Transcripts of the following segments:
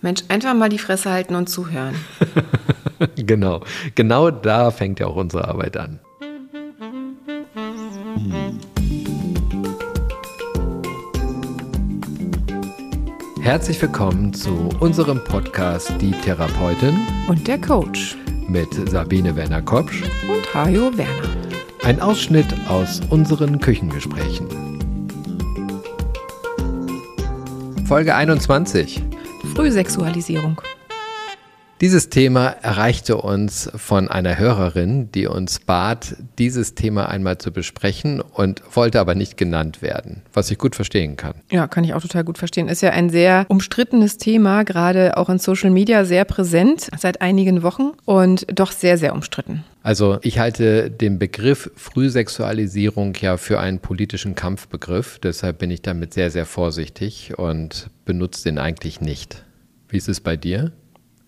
Mensch, einfach mal die Fresse halten und zuhören. genau, genau da fängt ja auch unsere Arbeit an. Herzlich willkommen zu unserem Podcast Die Therapeutin Und der Coach mit Sabine Werner-Kopsch und Hajo Werner. Ein Ausschnitt aus unseren Küchengesprächen. Folge 21. Frühsexualisierung. Dieses Thema erreichte uns von einer Hörerin, die uns bat, dieses Thema einmal zu besprechen und wollte aber nicht genannt werden, was ich gut verstehen kann. Ja, kann ich auch total gut verstehen. Ist ja ein sehr umstrittenes Thema, gerade auch in Social Media sehr präsent seit einigen Wochen und doch sehr, sehr umstritten. Also ich halte den Begriff Frühsexualisierung ja für einen politischen Kampfbegriff, deshalb bin ich damit sehr, sehr vorsichtig und benutze den eigentlich nicht. Wie ist es bei dir?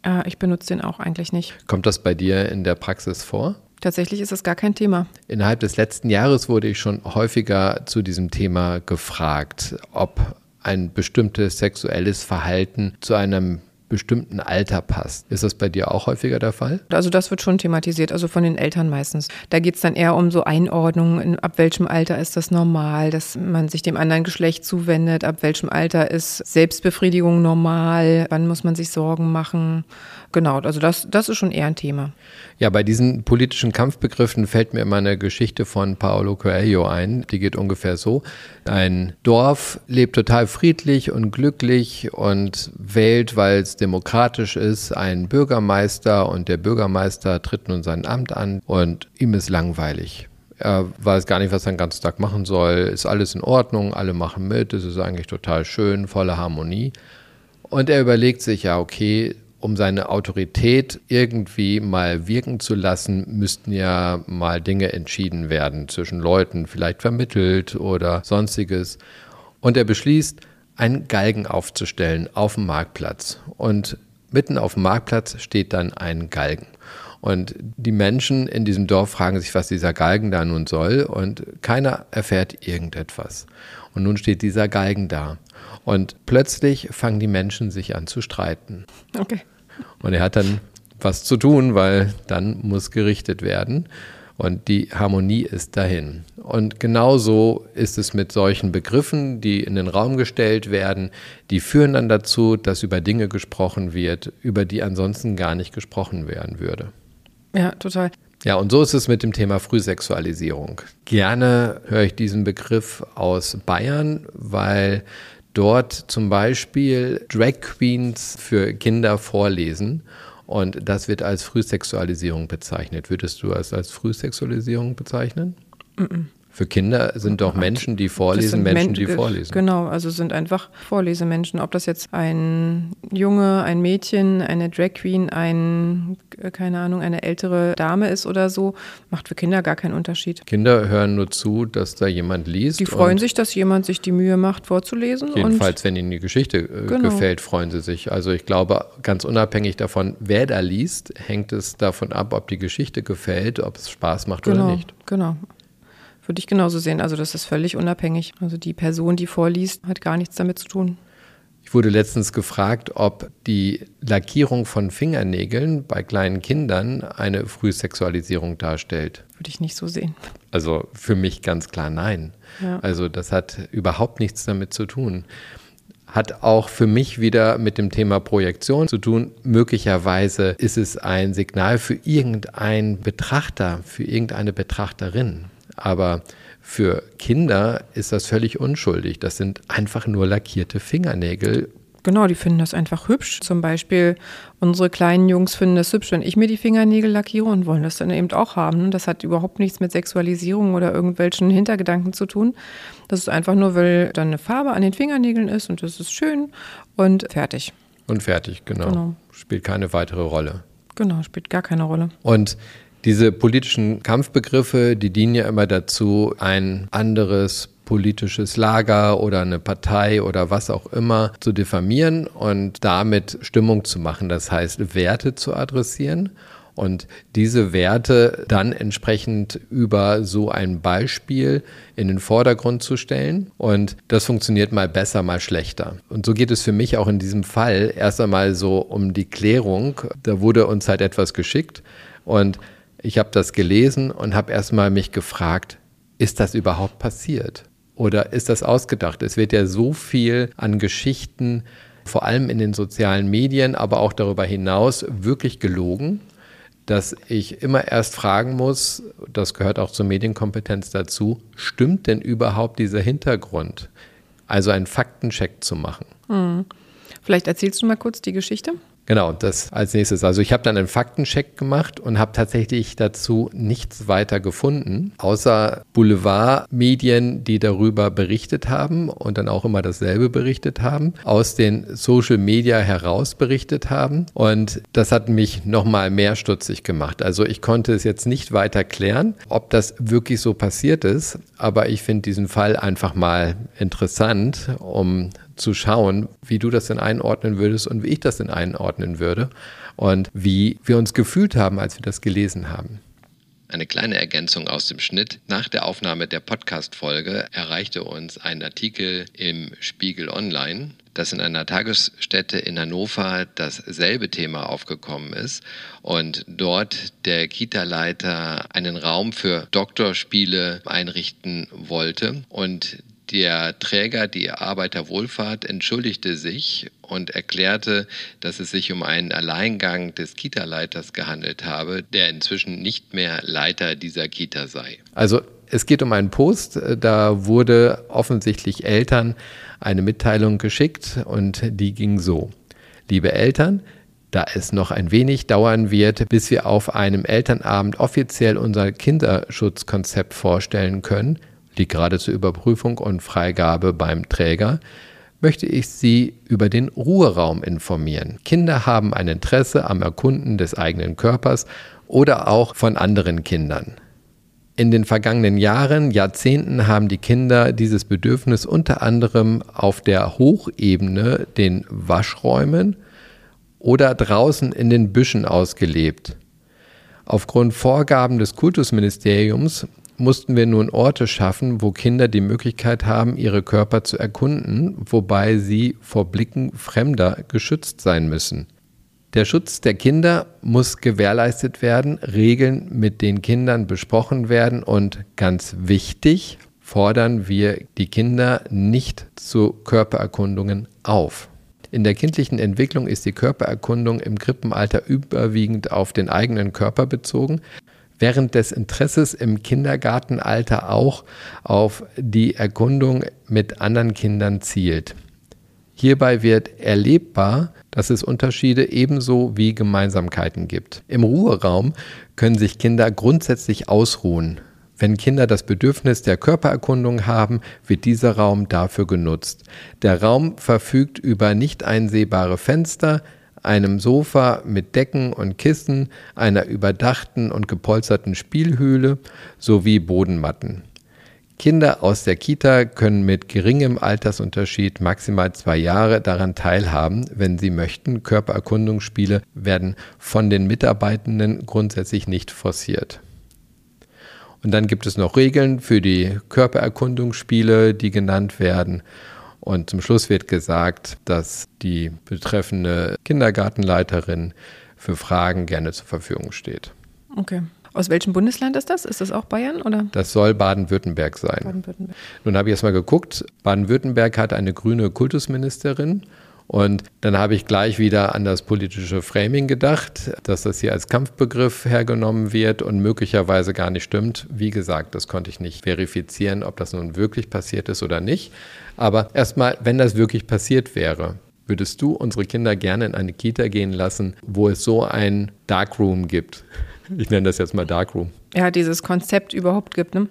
Äh, ich benutze den auch eigentlich nicht. Kommt das bei dir in der Praxis vor? Tatsächlich ist das gar kein Thema. Innerhalb des letzten Jahres wurde ich schon häufiger zu diesem Thema gefragt, ob ein bestimmtes sexuelles Verhalten zu einem bestimmten Alter passt. Ist das bei dir auch häufiger der Fall? Also das wird schon thematisiert, also von den Eltern meistens. Da geht es dann eher um so Einordnungen, ab welchem Alter ist das normal, dass man sich dem anderen Geschlecht zuwendet, ab welchem Alter ist Selbstbefriedigung normal, wann muss man sich Sorgen machen. Genau, also das, das ist schon eher ein Thema. Ja, bei diesen politischen Kampfbegriffen fällt mir immer eine Geschichte von Paolo Coelho ein. Die geht ungefähr so. Ein Dorf lebt total friedlich und glücklich und wählt, weil es demokratisch ist, einen Bürgermeister und der Bürgermeister tritt nun sein Amt an und ihm ist langweilig. Er weiß gar nicht, was er den ganzen Tag machen soll. Ist alles in Ordnung, alle machen mit, es ist eigentlich total schön, volle Harmonie. Und er überlegt sich ja, okay, um seine Autorität irgendwie mal wirken zu lassen, müssten ja mal Dinge entschieden werden zwischen Leuten, vielleicht vermittelt oder sonstiges. Und er beschließt, einen Galgen aufzustellen auf dem Marktplatz. Und mitten auf dem Marktplatz steht dann ein Galgen. Und die Menschen in diesem Dorf fragen sich, was dieser Galgen da nun soll. Und keiner erfährt irgendetwas. Und nun steht dieser Galgen da. Und plötzlich fangen die Menschen sich an zu streiten. Okay. Und er hat dann was zu tun, weil dann muss gerichtet werden. Und die Harmonie ist dahin. Und genauso ist es mit solchen Begriffen, die in den Raum gestellt werden, die führen dann dazu, dass über Dinge gesprochen wird, über die ansonsten gar nicht gesprochen werden würde. Ja, total. Ja, und so ist es mit dem Thema Frühsexualisierung. Gerne höre ich diesen Begriff aus Bayern, weil dort zum Beispiel Drag Queens für Kinder vorlesen. Und das wird als Frühsexualisierung bezeichnet. Würdest du es als Frühsexualisierung bezeichnen? Mm -mm. Für Kinder sind doch Menschen, die vorlesen, Menschen, die vorlesen. Genau, also sind einfach Vorlesemenschen. Ob das jetzt ein Junge, ein Mädchen, eine Drag Queen, ein, keine Ahnung, eine ältere Dame ist oder so, macht für Kinder gar keinen Unterschied. Kinder hören nur zu, dass da jemand liest. Die freuen sich, dass jemand sich die Mühe macht, vorzulesen. Jedenfalls, wenn ihnen die Geschichte äh, genau. gefällt, freuen sie sich. Also ich glaube, ganz unabhängig davon, wer da liest, hängt es davon ab, ob die Geschichte gefällt, ob es Spaß macht genau, oder nicht. Genau. Würde ich genauso sehen. Also das ist völlig unabhängig. Also die Person, die vorliest, hat gar nichts damit zu tun. Ich wurde letztens gefragt, ob die Lackierung von Fingernägeln bei kleinen Kindern eine Frühsexualisierung darstellt. Würde ich nicht so sehen. Also für mich ganz klar nein. Ja. Also das hat überhaupt nichts damit zu tun hat auch für mich wieder mit dem Thema Projektion zu tun. Möglicherweise ist es ein Signal für irgendeinen Betrachter, für irgendeine Betrachterin. Aber für Kinder ist das völlig unschuldig. Das sind einfach nur lackierte Fingernägel. Genau, die finden das einfach hübsch. Zum Beispiel unsere kleinen Jungs finden es hübsch, wenn ich mir die Fingernägel lackiere und wollen das dann eben auch haben. Das hat überhaupt nichts mit Sexualisierung oder irgendwelchen Hintergedanken zu tun. Das ist einfach nur, weil dann eine Farbe an den Fingernägeln ist und das ist schön und fertig. Und fertig, genau. genau. Spielt keine weitere Rolle. Genau, spielt gar keine Rolle. Und diese politischen Kampfbegriffe, die dienen ja immer dazu, ein anderes politisches Lager oder eine Partei oder was auch immer zu diffamieren und damit Stimmung zu machen, das heißt Werte zu adressieren. und diese Werte dann entsprechend über so ein Beispiel in den Vordergrund zu stellen. Und das funktioniert mal besser, mal schlechter. Und so geht es für mich auch in diesem Fall erst einmal so um die Klärung. Da wurde uns halt etwas geschickt und ich habe das gelesen und habe erstmal mich gefragt, ist das überhaupt passiert? Oder ist das ausgedacht? Es wird ja so viel an Geschichten, vor allem in den sozialen Medien, aber auch darüber hinaus, wirklich gelogen, dass ich immer erst fragen muss, das gehört auch zur Medienkompetenz dazu, stimmt denn überhaupt dieser Hintergrund? Also einen Faktencheck zu machen. Hm. Vielleicht erzählst du mal kurz die Geschichte? Genau, das als nächstes. Also ich habe dann einen Faktencheck gemacht und habe tatsächlich dazu nichts weiter gefunden, außer Boulevardmedien, die darüber berichtet haben und dann auch immer dasselbe berichtet haben, aus den Social Media heraus berichtet haben. Und das hat mich nochmal mehr stutzig gemacht. Also ich konnte es jetzt nicht weiter klären, ob das wirklich so passiert ist, aber ich finde diesen Fall einfach mal interessant, um zu schauen, wie du das denn einordnen würdest und wie ich das denn einordnen würde und wie wir uns gefühlt haben, als wir das gelesen haben. Eine kleine Ergänzung aus dem Schnitt. Nach der Aufnahme der Podcast-Folge erreichte uns ein Artikel im Spiegel Online, dass in einer Tagesstätte in Hannover dasselbe Thema aufgekommen ist und dort der Kita-Leiter einen Raum für Doktorspiele einrichten wollte und der Träger, die Arbeiterwohlfahrt, entschuldigte sich und erklärte, dass es sich um einen Alleingang des Kita-Leiters gehandelt habe, der inzwischen nicht mehr Leiter dieser Kita sei. Also es geht um einen Post, da wurde offensichtlich Eltern eine Mitteilung geschickt und die ging so. Liebe Eltern, da es noch ein wenig dauern wird, bis wir auf einem Elternabend offiziell unser Kinderschutzkonzept vorstellen können, liegt gerade zur Überprüfung und Freigabe beim Träger, möchte ich Sie über den Ruheraum informieren. Kinder haben ein Interesse am Erkunden des eigenen Körpers oder auch von anderen Kindern. In den vergangenen Jahren, Jahrzehnten haben die Kinder dieses Bedürfnis unter anderem auf der Hochebene, den Waschräumen oder draußen in den Büschen ausgelebt. Aufgrund Vorgaben des Kultusministeriums mussten wir nun Orte schaffen, wo Kinder die Möglichkeit haben, ihre Körper zu erkunden, wobei sie vor Blicken Fremder geschützt sein müssen. Der Schutz der Kinder muss gewährleistet werden, Regeln mit den Kindern besprochen werden und ganz wichtig, fordern wir die Kinder nicht zu Körpererkundungen auf. In der kindlichen Entwicklung ist die Körpererkundung im Krippenalter überwiegend auf den eigenen Körper bezogen während des Interesses im Kindergartenalter auch auf die Erkundung mit anderen Kindern zielt. Hierbei wird erlebbar, dass es Unterschiede ebenso wie Gemeinsamkeiten gibt. Im Ruheraum können sich Kinder grundsätzlich ausruhen. Wenn Kinder das Bedürfnis der Körpererkundung haben, wird dieser Raum dafür genutzt. Der Raum verfügt über nicht einsehbare Fenster, einem Sofa mit Decken und Kissen, einer überdachten und gepolsterten Spielhöhle sowie Bodenmatten. Kinder aus der Kita können mit geringem Altersunterschied maximal zwei Jahre daran teilhaben, wenn sie möchten. Körpererkundungsspiele werden von den Mitarbeitenden grundsätzlich nicht forciert. Und dann gibt es noch Regeln für die Körpererkundungsspiele, die genannt werden. Und zum Schluss wird gesagt, dass die betreffende Kindergartenleiterin für Fragen gerne zur Verfügung steht. Okay. Aus welchem Bundesland ist das? Ist das auch Bayern oder? Das soll Baden-Württemberg sein. Baden-Württemberg. Nun habe ich erst mal geguckt. Baden-Württemberg hat eine grüne Kultusministerin und dann habe ich gleich wieder an das politische Framing gedacht, dass das hier als Kampfbegriff hergenommen wird und möglicherweise gar nicht stimmt. Wie gesagt, das konnte ich nicht verifizieren, ob das nun wirklich passiert ist oder nicht. Aber erstmal, wenn das wirklich passiert wäre, würdest du unsere Kinder gerne in eine Kita gehen lassen, wo es so ein Darkroom gibt? Ich nenne das jetzt mal Darkroom. Ja, dieses Konzept überhaupt gibt, ne?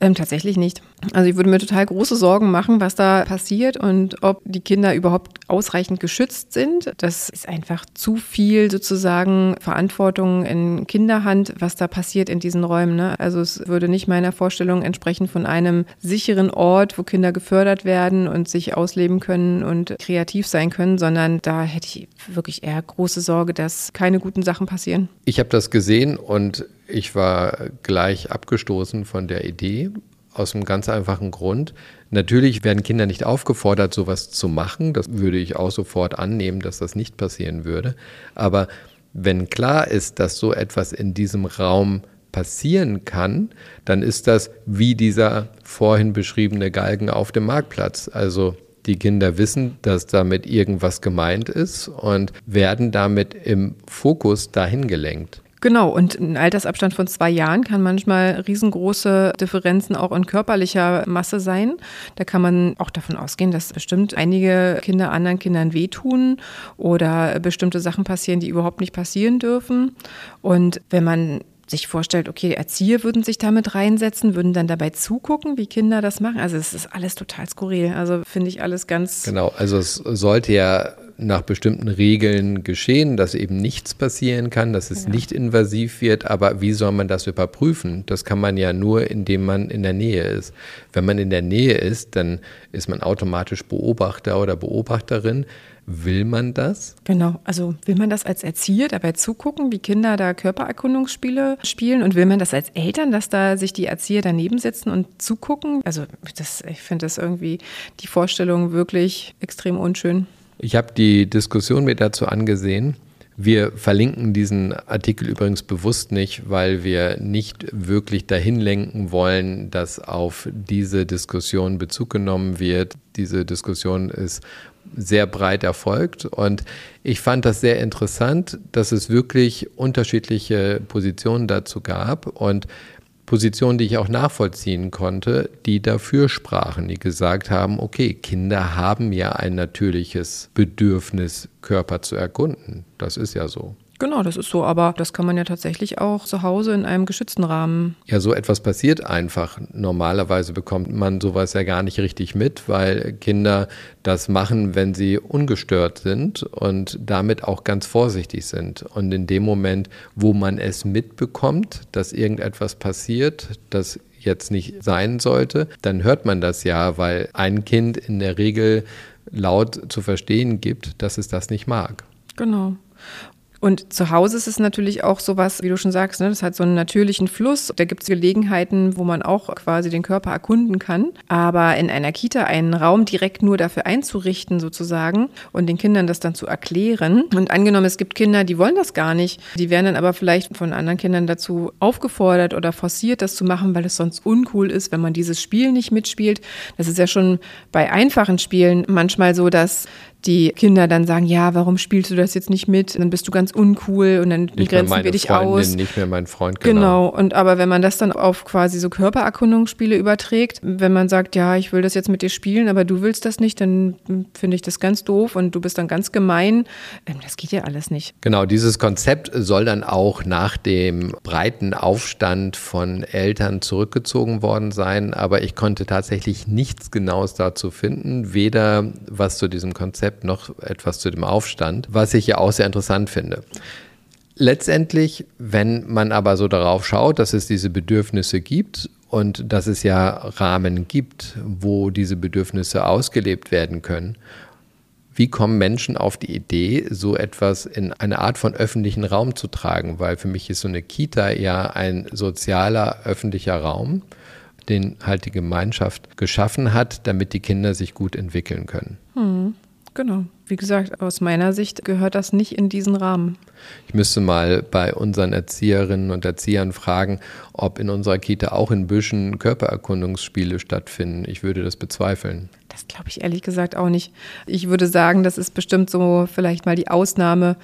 Ähm, tatsächlich nicht. Also ich würde mir total große Sorgen machen, was da passiert und ob die Kinder überhaupt ausreichend geschützt sind. Das ist einfach zu viel sozusagen Verantwortung in Kinderhand, was da passiert in diesen Räumen. Ne? Also es würde nicht meiner Vorstellung entsprechen von einem sicheren Ort, wo Kinder gefördert werden und sich ausleben können und kreativ sein können, sondern da hätte ich wirklich eher große Sorge, dass keine guten Sachen passieren. Ich habe das gesehen und ich war gleich abgestoßen von der Idee aus einem ganz einfachen Grund. Natürlich werden Kinder nicht aufgefordert, sowas zu machen. Das würde ich auch sofort annehmen, dass das nicht passieren würde. Aber wenn klar ist, dass so etwas in diesem Raum passieren kann, dann ist das wie dieser vorhin beschriebene Galgen auf dem Marktplatz. Also die Kinder wissen, dass damit irgendwas gemeint ist und werden damit im Fokus dahin gelenkt. Genau, und ein Altersabstand von zwei Jahren kann manchmal riesengroße Differenzen auch in körperlicher Masse sein. Da kann man auch davon ausgehen, dass bestimmt einige Kinder anderen Kindern wehtun oder bestimmte Sachen passieren, die überhaupt nicht passieren dürfen. Und wenn man sich vorstellt, okay, Erzieher würden sich damit reinsetzen, würden dann dabei zugucken, wie Kinder das machen. Also es ist alles total skurril. Also finde ich alles ganz. Genau, also es sollte ja nach bestimmten Regeln geschehen, dass eben nichts passieren kann, dass es ja. nicht invasiv wird. Aber wie soll man das überprüfen? Das kann man ja nur, indem man in der Nähe ist. Wenn man in der Nähe ist, dann ist man automatisch Beobachter oder Beobachterin. Will man das? Genau, also will man das als Erzieher dabei zugucken, wie Kinder da Körpererkundungsspiele spielen und will man das als Eltern, dass da sich die Erzieher daneben sitzen und zugucken? Also das, ich finde das irgendwie die Vorstellung wirklich extrem unschön. Ich habe die Diskussion mir dazu angesehen. Wir verlinken diesen Artikel übrigens bewusst nicht, weil wir nicht wirklich dahin lenken wollen, dass auf diese Diskussion Bezug genommen wird. Diese Diskussion ist sehr breit erfolgt und ich fand das sehr interessant, dass es wirklich unterschiedliche Positionen dazu gab und Positionen, die ich auch nachvollziehen konnte, die dafür sprachen, die gesagt haben, okay, Kinder haben ja ein natürliches Bedürfnis, Körper zu erkunden. Das ist ja so. Genau, das ist so, aber das kann man ja tatsächlich auch zu Hause in einem geschützten Rahmen. Ja, so etwas passiert einfach. Normalerweise bekommt man sowas ja gar nicht richtig mit, weil Kinder das machen, wenn sie ungestört sind und damit auch ganz vorsichtig sind. Und in dem Moment, wo man es mitbekommt, dass irgendetwas passiert, das jetzt nicht sein sollte, dann hört man das ja, weil ein Kind in der Regel laut zu verstehen gibt, dass es das nicht mag. Genau. Und zu Hause ist es natürlich auch sowas, wie du schon sagst, ne, das hat so einen natürlichen Fluss. Da gibt es Gelegenheiten, wo man auch quasi den Körper erkunden kann. Aber in einer Kita einen Raum direkt nur dafür einzurichten, sozusagen, und den Kindern das dann zu erklären. Und angenommen, es gibt Kinder, die wollen das gar nicht. Die werden dann aber vielleicht von anderen Kindern dazu aufgefordert oder forciert, das zu machen, weil es sonst uncool ist, wenn man dieses Spiel nicht mitspielt. Das ist ja schon bei einfachen Spielen manchmal so, dass die Kinder dann sagen, ja, warum spielst du das jetzt nicht mit? Dann bist du ganz uncool und dann nicht grenzen wir dich Freundin, aus. Nicht mehr mein Freund, genau. Genau, und aber wenn man das dann auf quasi so Körpererkundungsspiele überträgt, wenn man sagt, ja, ich will das jetzt mit dir spielen, aber du willst das nicht, dann finde ich das ganz doof und du bist dann ganz gemein. Ähm, das geht ja alles nicht. Genau, dieses Konzept soll dann auch nach dem breiten Aufstand von Eltern zurückgezogen worden sein, aber ich konnte tatsächlich nichts Genaues dazu finden, weder was zu diesem Konzept Konzept noch etwas zu dem Aufstand, was ich ja auch sehr interessant finde. Letztendlich, wenn man aber so darauf schaut, dass es diese Bedürfnisse gibt und dass es ja Rahmen gibt, wo diese Bedürfnisse ausgelebt werden können, wie kommen Menschen auf die Idee, so etwas in eine Art von öffentlichen Raum zu tragen? Weil für mich ist so eine Kita ja ein sozialer öffentlicher Raum, den halt die Gemeinschaft geschaffen hat, damit die Kinder sich gut entwickeln können. Hm. Genau. Wie gesagt, aus meiner Sicht gehört das nicht in diesen Rahmen. Ich müsste mal bei unseren Erzieherinnen und Erziehern fragen, ob in unserer Kita auch in Büschen Körpererkundungsspiele stattfinden. Ich würde das bezweifeln. Das glaube ich ehrlich gesagt auch nicht. Ich würde sagen, das ist bestimmt so vielleicht mal die Ausnahme.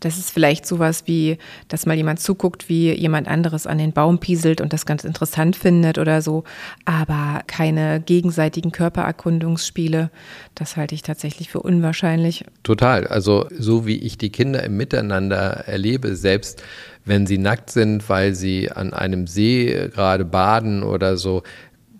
Das ist vielleicht sowas wie, dass mal jemand zuguckt, wie jemand anderes an den Baum pieselt und das ganz interessant findet oder so. Aber keine gegenseitigen Körpererkundungsspiele. Das halte ich tatsächlich für unwahrscheinlich. Total. Also so wie ich die Kinder im Miteinander erlebe, selbst wenn sie nackt sind, weil sie an einem See gerade baden oder so,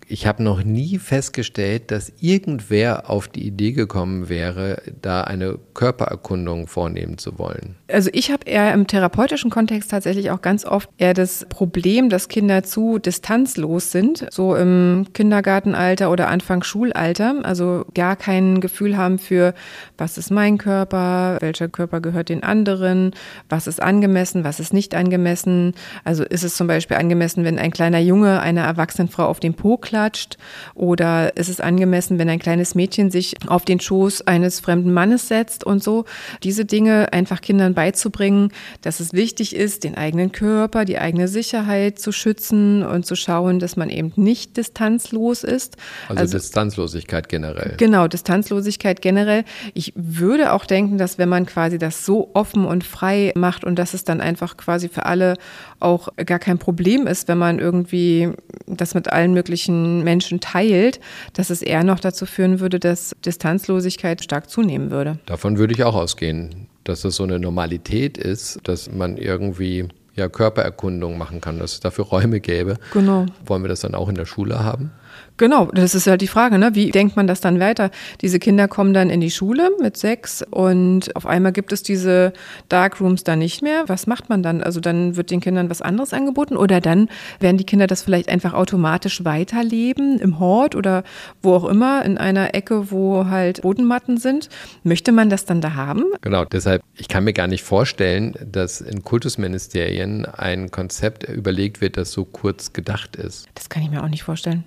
ich habe noch nie festgestellt, dass irgendwer auf die Idee gekommen wäre, da eine Körpererkundung vornehmen zu wollen. Also ich habe eher im therapeutischen Kontext tatsächlich auch ganz oft eher das Problem, dass Kinder zu distanzlos sind, so im Kindergartenalter oder Anfang Schulalter, also gar kein Gefühl haben für, was ist mein Körper, welcher Körper gehört den anderen, was ist angemessen, was ist nicht angemessen. Also ist es zum Beispiel angemessen, wenn ein kleiner Junge einer erwachsenen Frau auf den Po klappt, klatscht? Oder ist es angemessen, wenn ein kleines Mädchen sich auf den Schoß eines fremden Mannes setzt und so? Diese Dinge einfach Kindern beizubringen, dass es wichtig ist, den eigenen Körper, die eigene Sicherheit zu schützen und zu schauen, dass man eben nicht distanzlos ist. Also, also Distanzlosigkeit generell. Genau, Distanzlosigkeit generell. Ich würde auch denken, dass wenn man quasi das so offen und frei macht und dass es dann einfach quasi für alle auch gar kein Problem ist, wenn man irgendwie das mit allen möglichen Menschen teilt, dass es eher noch dazu führen würde, dass Distanzlosigkeit stark zunehmen würde. Davon würde ich auch ausgehen, dass es so eine Normalität ist, dass man irgendwie ja, Körpererkundung machen kann, dass es dafür Räume gäbe. Genau. Wollen wir das dann auch in der Schule haben? Genau, das ist halt die Frage, ne? wie denkt man das dann weiter? Diese Kinder kommen dann in die Schule mit sechs und auf einmal gibt es diese Darkrooms da nicht mehr. Was macht man dann? Also dann wird den Kindern was anderes angeboten oder dann werden die Kinder das vielleicht einfach automatisch weiterleben im Hort oder wo auch immer in einer Ecke, wo halt Bodenmatten sind. Möchte man das dann da haben? Genau, deshalb, ich kann mir gar nicht vorstellen, dass in Kultusministerien ein Konzept überlegt wird, das so kurz gedacht ist. Das kann ich mir auch nicht vorstellen.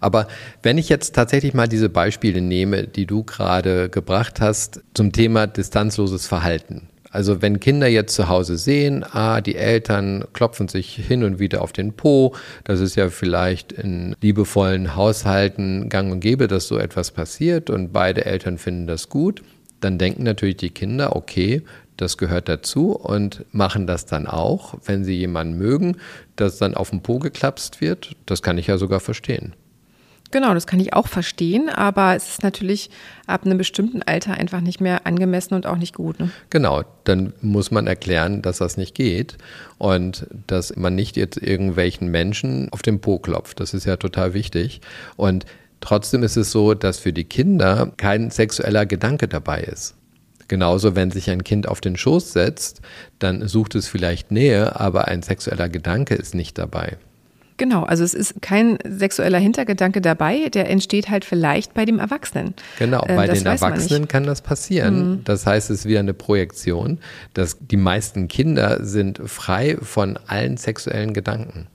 Aber wenn ich jetzt tatsächlich mal diese Beispiele nehme, die du gerade gebracht hast zum Thema distanzloses Verhalten. Also wenn Kinder jetzt zu Hause sehen, ah, die Eltern klopfen sich hin und wieder auf den Po, das ist ja vielleicht in liebevollen Haushalten gang und gäbe, dass so etwas passiert und beide Eltern finden das gut, dann denken natürlich die Kinder, okay, das gehört dazu und machen das dann auch, wenn sie jemanden mögen, dass dann auf den Po geklapst wird. Das kann ich ja sogar verstehen. Genau, das kann ich auch verstehen, aber es ist natürlich ab einem bestimmten Alter einfach nicht mehr angemessen und auch nicht gut. Ne? Genau, dann muss man erklären, dass das nicht geht und dass man nicht jetzt irgendwelchen Menschen auf den Po klopft. Das ist ja total wichtig. Und trotzdem ist es so, dass für die Kinder kein sexueller Gedanke dabei ist. Genauso, wenn sich ein Kind auf den Schoß setzt, dann sucht es vielleicht Nähe, aber ein sexueller Gedanke ist nicht dabei. Genau, also es ist kein sexueller Hintergedanke dabei, der entsteht halt vielleicht bei dem Erwachsenen. Genau, ähm, bei den Erwachsenen kann das passieren. Mhm. Das heißt, es ist wieder eine Projektion, dass die meisten Kinder sind frei von allen sexuellen Gedanken.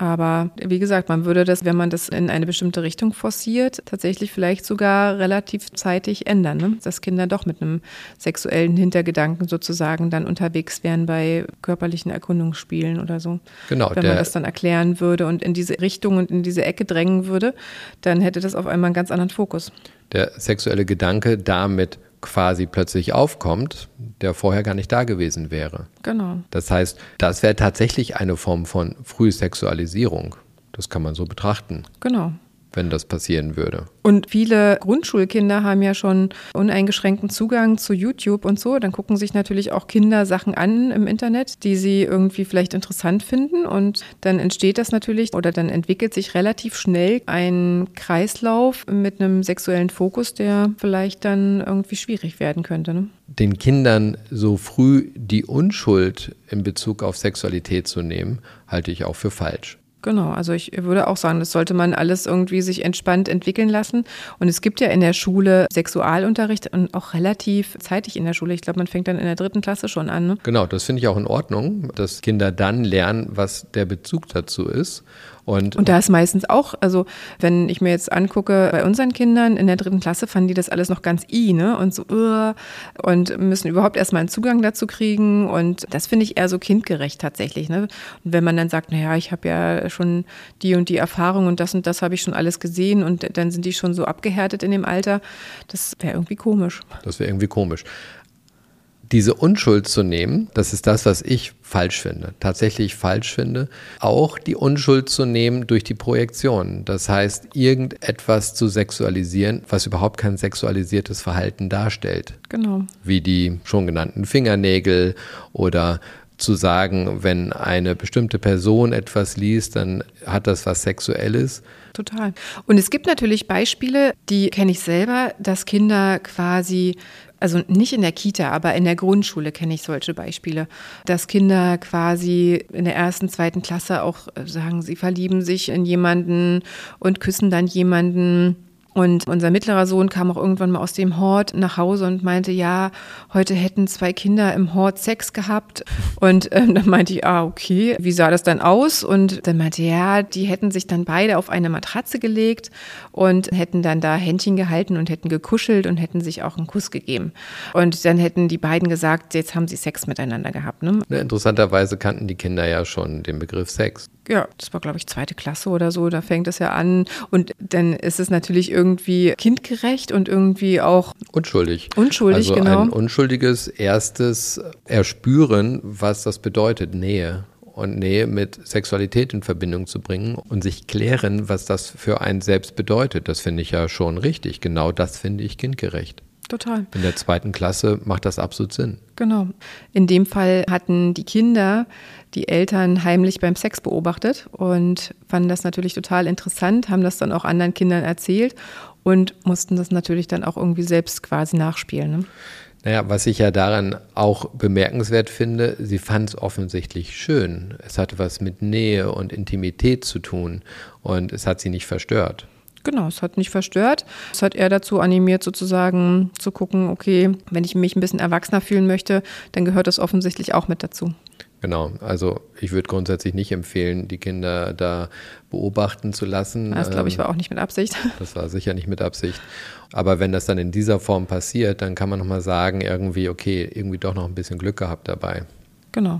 Aber wie gesagt, man würde das, wenn man das in eine bestimmte Richtung forciert, tatsächlich vielleicht sogar relativ zeitig ändern, ne? dass Kinder doch mit einem sexuellen Hintergedanken sozusagen dann unterwegs wären bei körperlichen Erkundungsspielen oder so. Genau. Wenn man das dann erklären würde und in diese Richtung und in diese Ecke drängen würde, dann hätte das auf einmal einen ganz anderen Fokus. Der sexuelle Gedanke damit quasi plötzlich aufkommt, der vorher gar nicht da gewesen wäre. Genau. Das heißt, das wäre tatsächlich eine Form von Frühsexualisierung. Das kann man so betrachten. Genau wenn das passieren würde. Und viele Grundschulkinder haben ja schon uneingeschränkten Zugang zu YouTube und so. Dann gucken sich natürlich auch Kinder Sachen an im Internet, die sie irgendwie vielleicht interessant finden. Und dann entsteht das natürlich oder dann entwickelt sich relativ schnell ein Kreislauf mit einem sexuellen Fokus, der vielleicht dann irgendwie schwierig werden könnte. Ne? Den Kindern so früh die Unschuld in Bezug auf Sexualität zu nehmen, halte ich auch für falsch. Genau, also ich würde auch sagen, das sollte man alles irgendwie sich entspannt entwickeln lassen. Und es gibt ja in der Schule Sexualunterricht und auch relativ zeitig in der Schule. Ich glaube, man fängt dann in der dritten Klasse schon an. Ne? Genau, das finde ich auch in Ordnung, dass Kinder dann lernen, was der Bezug dazu ist. Und, und da ist meistens auch, also wenn ich mir jetzt angucke, bei unseren Kindern in der dritten Klasse fanden die das alles noch ganz i, ne? Und so, uh, und müssen überhaupt erstmal einen Zugang dazu kriegen. Und das finde ich eher so kindgerecht tatsächlich. Ne? Und wenn man dann sagt, naja, ich habe ja schon die und die Erfahrung und das und das habe ich schon alles gesehen und dann sind die schon so abgehärtet in dem Alter, das wäre irgendwie komisch. Das wäre irgendwie komisch diese Unschuld zu nehmen, das ist das, was ich falsch finde, tatsächlich falsch finde, auch die Unschuld zu nehmen durch die Projektion. Das heißt, irgendetwas zu sexualisieren, was überhaupt kein sexualisiertes Verhalten darstellt. Genau. Wie die schon genannten Fingernägel oder zu sagen, wenn eine bestimmte Person etwas liest, dann hat das was Sexuelles. Total. Und es gibt natürlich Beispiele, die kenne ich selber, dass Kinder quasi also nicht in der Kita, aber in der Grundschule kenne ich solche Beispiele, dass Kinder quasi in der ersten, zweiten Klasse auch sagen, sie verlieben sich in jemanden und küssen dann jemanden und unser mittlerer Sohn kam auch irgendwann mal aus dem Hort nach Hause und meinte, ja, heute hätten zwei Kinder im Hort Sex gehabt. Und ähm, dann meinte ich, ah, okay, wie sah das dann aus? Und dann meinte er, ja, die hätten sich dann beide auf eine Matratze gelegt und hätten dann da Händchen gehalten und hätten gekuschelt und hätten sich auch einen Kuss gegeben. Und dann hätten die beiden gesagt, jetzt haben sie Sex miteinander gehabt. Ne? Interessanterweise kannten die Kinder ja schon den Begriff Sex ja, das war, glaube ich, zweite Klasse oder so, da fängt es ja an. Und dann ist es natürlich irgendwie kindgerecht und irgendwie auch unschuldig. Unschuldig, also genau. Ein unschuldiges erstes Erspüren, was das bedeutet, Nähe. Und Nähe mit Sexualität in Verbindung zu bringen und sich klären, was das für einen selbst bedeutet. Das finde ich ja schon richtig. Genau das finde ich kindgerecht. Total. In der zweiten Klasse macht das absolut Sinn. Genau. In dem Fall hatten die Kinder die Eltern heimlich beim Sex beobachtet und fanden das natürlich total interessant, haben das dann auch anderen Kindern erzählt und mussten das natürlich dann auch irgendwie selbst quasi nachspielen. Ne? Naja, was ich ja daran auch bemerkenswert finde, sie fand es offensichtlich schön. Es hatte was mit Nähe und Intimität zu tun und es hat sie nicht verstört. Genau, es hat nicht verstört. Es hat eher dazu animiert, sozusagen zu gucken, okay, wenn ich mich ein bisschen erwachsener fühlen möchte, dann gehört das offensichtlich auch mit dazu. Genau, also ich würde grundsätzlich nicht empfehlen, die Kinder da beobachten zu lassen. Das glaube ich war auch nicht mit Absicht. Das war sicher nicht mit Absicht. Aber wenn das dann in dieser Form passiert, dann kann man nochmal sagen, irgendwie, okay, irgendwie doch noch ein bisschen Glück gehabt dabei. Genau.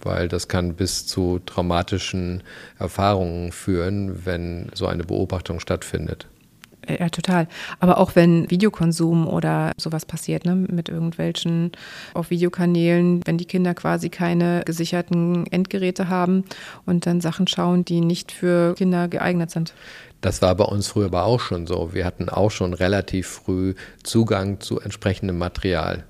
Weil das kann bis zu traumatischen Erfahrungen führen, wenn so eine Beobachtung stattfindet. Ja, total. Aber auch wenn Videokonsum oder sowas passiert, ne, mit irgendwelchen auf Videokanälen, wenn die Kinder quasi keine gesicherten Endgeräte haben und dann Sachen schauen, die nicht für Kinder geeignet sind. Das war bei uns früher aber auch schon so. Wir hatten auch schon relativ früh Zugang zu entsprechendem Material.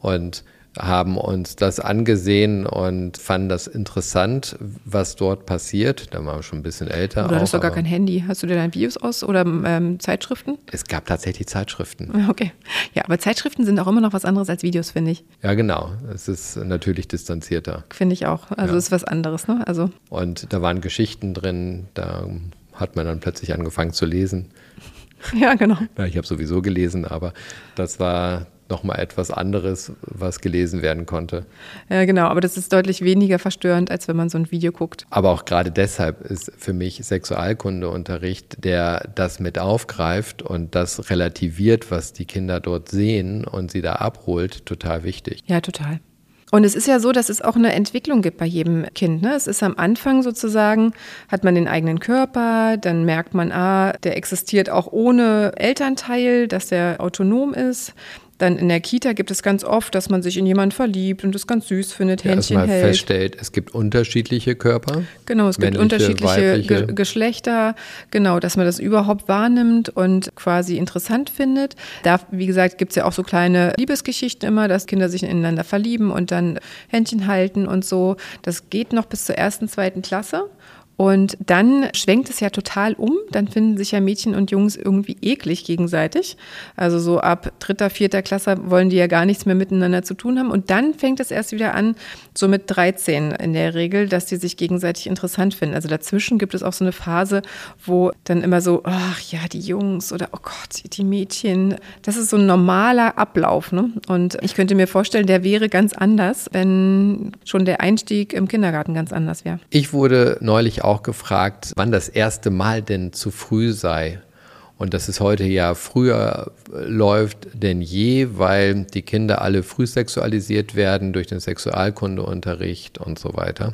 Und haben uns das angesehen und fanden das interessant, was dort passiert. Da waren wir schon ein bisschen älter. Du hattest doch gar kein Handy. Hast du dir deine Videos aus oder ähm, Zeitschriften? Es gab tatsächlich Zeitschriften. Okay. Ja, aber Zeitschriften sind auch immer noch was anderes als Videos, finde ich. Ja, genau. Es ist natürlich distanzierter. Finde ich auch. Also ja. ist was anderes, ne? Also. Und da waren Geschichten drin, da hat man dann plötzlich angefangen zu lesen. Ja, genau. Ja, ich habe sowieso gelesen, aber das war nochmal etwas anderes, was gelesen werden konnte. Ja, genau, aber das ist deutlich weniger verstörend, als wenn man so ein Video guckt. Aber auch gerade deshalb ist für mich Sexualkundeunterricht, der das mit aufgreift und das relativiert, was die Kinder dort sehen und sie da abholt, total wichtig. Ja, total. Und es ist ja so, dass es auch eine Entwicklung gibt bei jedem Kind. Ne? Es ist am Anfang sozusagen, hat man den eigenen Körper, dann merkt man, ah, der existiert auch ohne Elternteil, dass der autonom ist. Dann in der Kita gibt es ganz oft, dass man sich in jemanden verliebt und das ganz süß findet, ja, Händchen hält. hält. feststellt, es gibt unterschiedliche Körper. Genau, es gibt unterschiedliche Ge Geschlechter. Genau, dass man das überhaupt wahrnimmt und quasi interessant findet. Da, wie gesagt, gibt es ja auch so kleine Liebesgeschichten immer, dass Kinder sich ineinander verlieben und dann Händchen halten und so. Das geht noch bis zur ersten, zweiten Klasse. Und dann schwenkt es ja total um. Dann finden sich ja Mädchen und Jungs irgendwie eklig gegenseitig. Also so ab dritter, vierter Klasse wollen die ja gar nichts mehr miteinander zu tun haben. Und dann fängt es erst wieder an, so mit 13 in der Regel, dass die sich gegenseitig interessant finden. Also dazwischen gibt es auch so eine Phase, wo dann immer so, ach ja, die Jungs oder oh Gott, die Mädchen. Das ist so ein normaler Ablauf. Ne? Und ich könnte mir vorstellen, der wäre ganz anders, wenn schon der Einstieg im Kindergarten ganz anders wäre. Ich wurde neulich auch gefragt, wann das erste Mal denn zu früh sei. Und dass es heute ja früher läuft denn je, weil die Kinder alle früh sexualisiert werden durch den Sexualkundeunterricht und so weiter.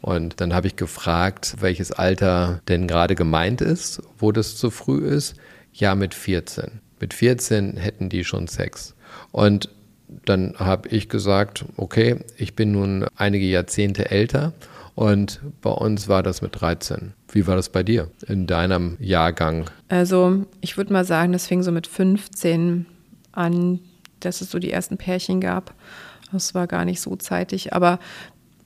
Und dann habe ich gefragt, welches Alter denn gerade gemeint ist, wo das zu früh ist. Ja, mit 14. Mit 14 hätten die schon Sex. Und dann habe ich gesagt, okay, ich bin nun einige Jahrzehnte älter und bei uns war das mit 13. Wie war das bei dir in deinem Jahrgang? Also ich würde mal sagen, das fing so mit 15 an, dass es so die ersten Pärchen gab. Das war gar nicht so zeitig, aber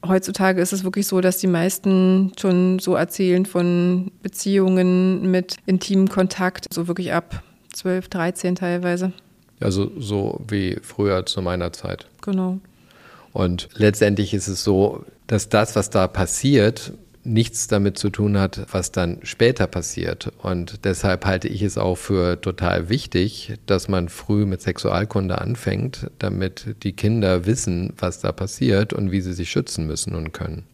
heutzutage ist es wirklich so, dass die meisten schon so erzählen von Beziehungen mit intimem Kontakt, so wirklich ab 12, 13 teilweise. Also so wie früher zu meiner Zeit. Genau. Und letztendlich ist es so, dass das, was da passiert, nichts damit zu tun hat, was dann später passiert. Und deshalb halte ich es auch für total wichtig, dass man früh mit Sexualkunde anfängt, damit die Kinder wissen, was da passiert und wie sie sich schützen müssen und können.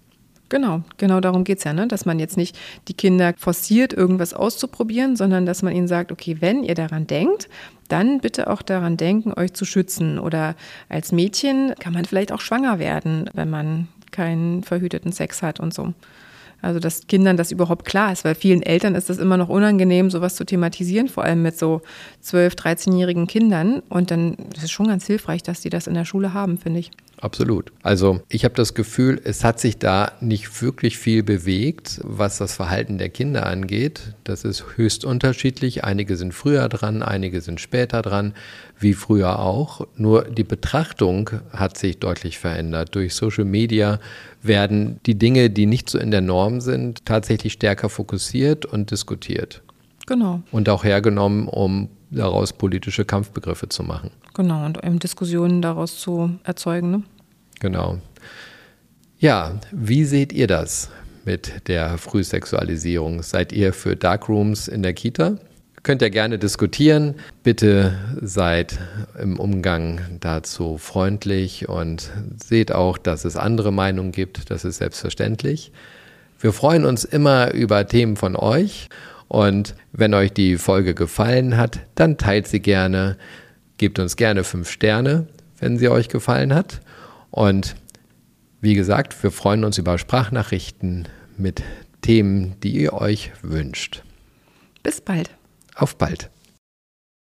Genau, genau darum geht es ja, ne? dass man jetzt nicht die Kinder forciert, irgendwas auszuprobieren, sondern dass man ihnen sagt, okay, wenn ihr daran denkt, dann bitte auch daran denken, euch zu schützen. Oder als Mädchen kann man vielleicht auch schwanger werden, wenn man keinen verhüteten Sex hat und so. Also, dass Kindern das überhaupt klar ist, weil vielen Eltern ist das immer noch unangenehm, sowas zu thematisieren, vor allem mit so 12-, 13-jährigen Kindern. Und dann ist es schon ganz hilfreich, dass die das in der Schule haben, finde ich. Absolut. Also ich habe das Gefühl, es hat sich da nicht wirklich viel bewegt, was das Verhalten der Kinder angeht. Das ist höchst unterschiedlich. Einige sind früher dran, einige sind später dran, wie früher auch. Nur die Betrachtung hat sich deutlich verändert. Durch Social Media werden die Dinge, die nicht so in der Norm sind, tatsächlich stärker fokussiert und diskutiert. Genau. Und auch hergenommen, um daraus politische Kampfbegriffe zu machen. Genau, und um Diskussionen daraus zu erzeugen. Ne? Genau. Ja, wie seht ihr das mit der Frühsexualisierung? Seid ihr für Darkrooms in der Kita? Könnt ihr gerne diskutieren. Bitte seid im Umgang dazu freundlich und seht auch, dass es andere Meinungen gibt. Das ist selbstverständlich. Wir freuen uns immer über Themen von euch. Und wenn euch die Folge gefallen hat, dann teilt sie gerne. Gebt uns gerne fünf Sterne, wenn sie euch gefallen hat. Und wie gesagt, wir freuen uns über Sprachnachrichten mit Themen, die ihr euch wünscht. Bis bald. Auf bald.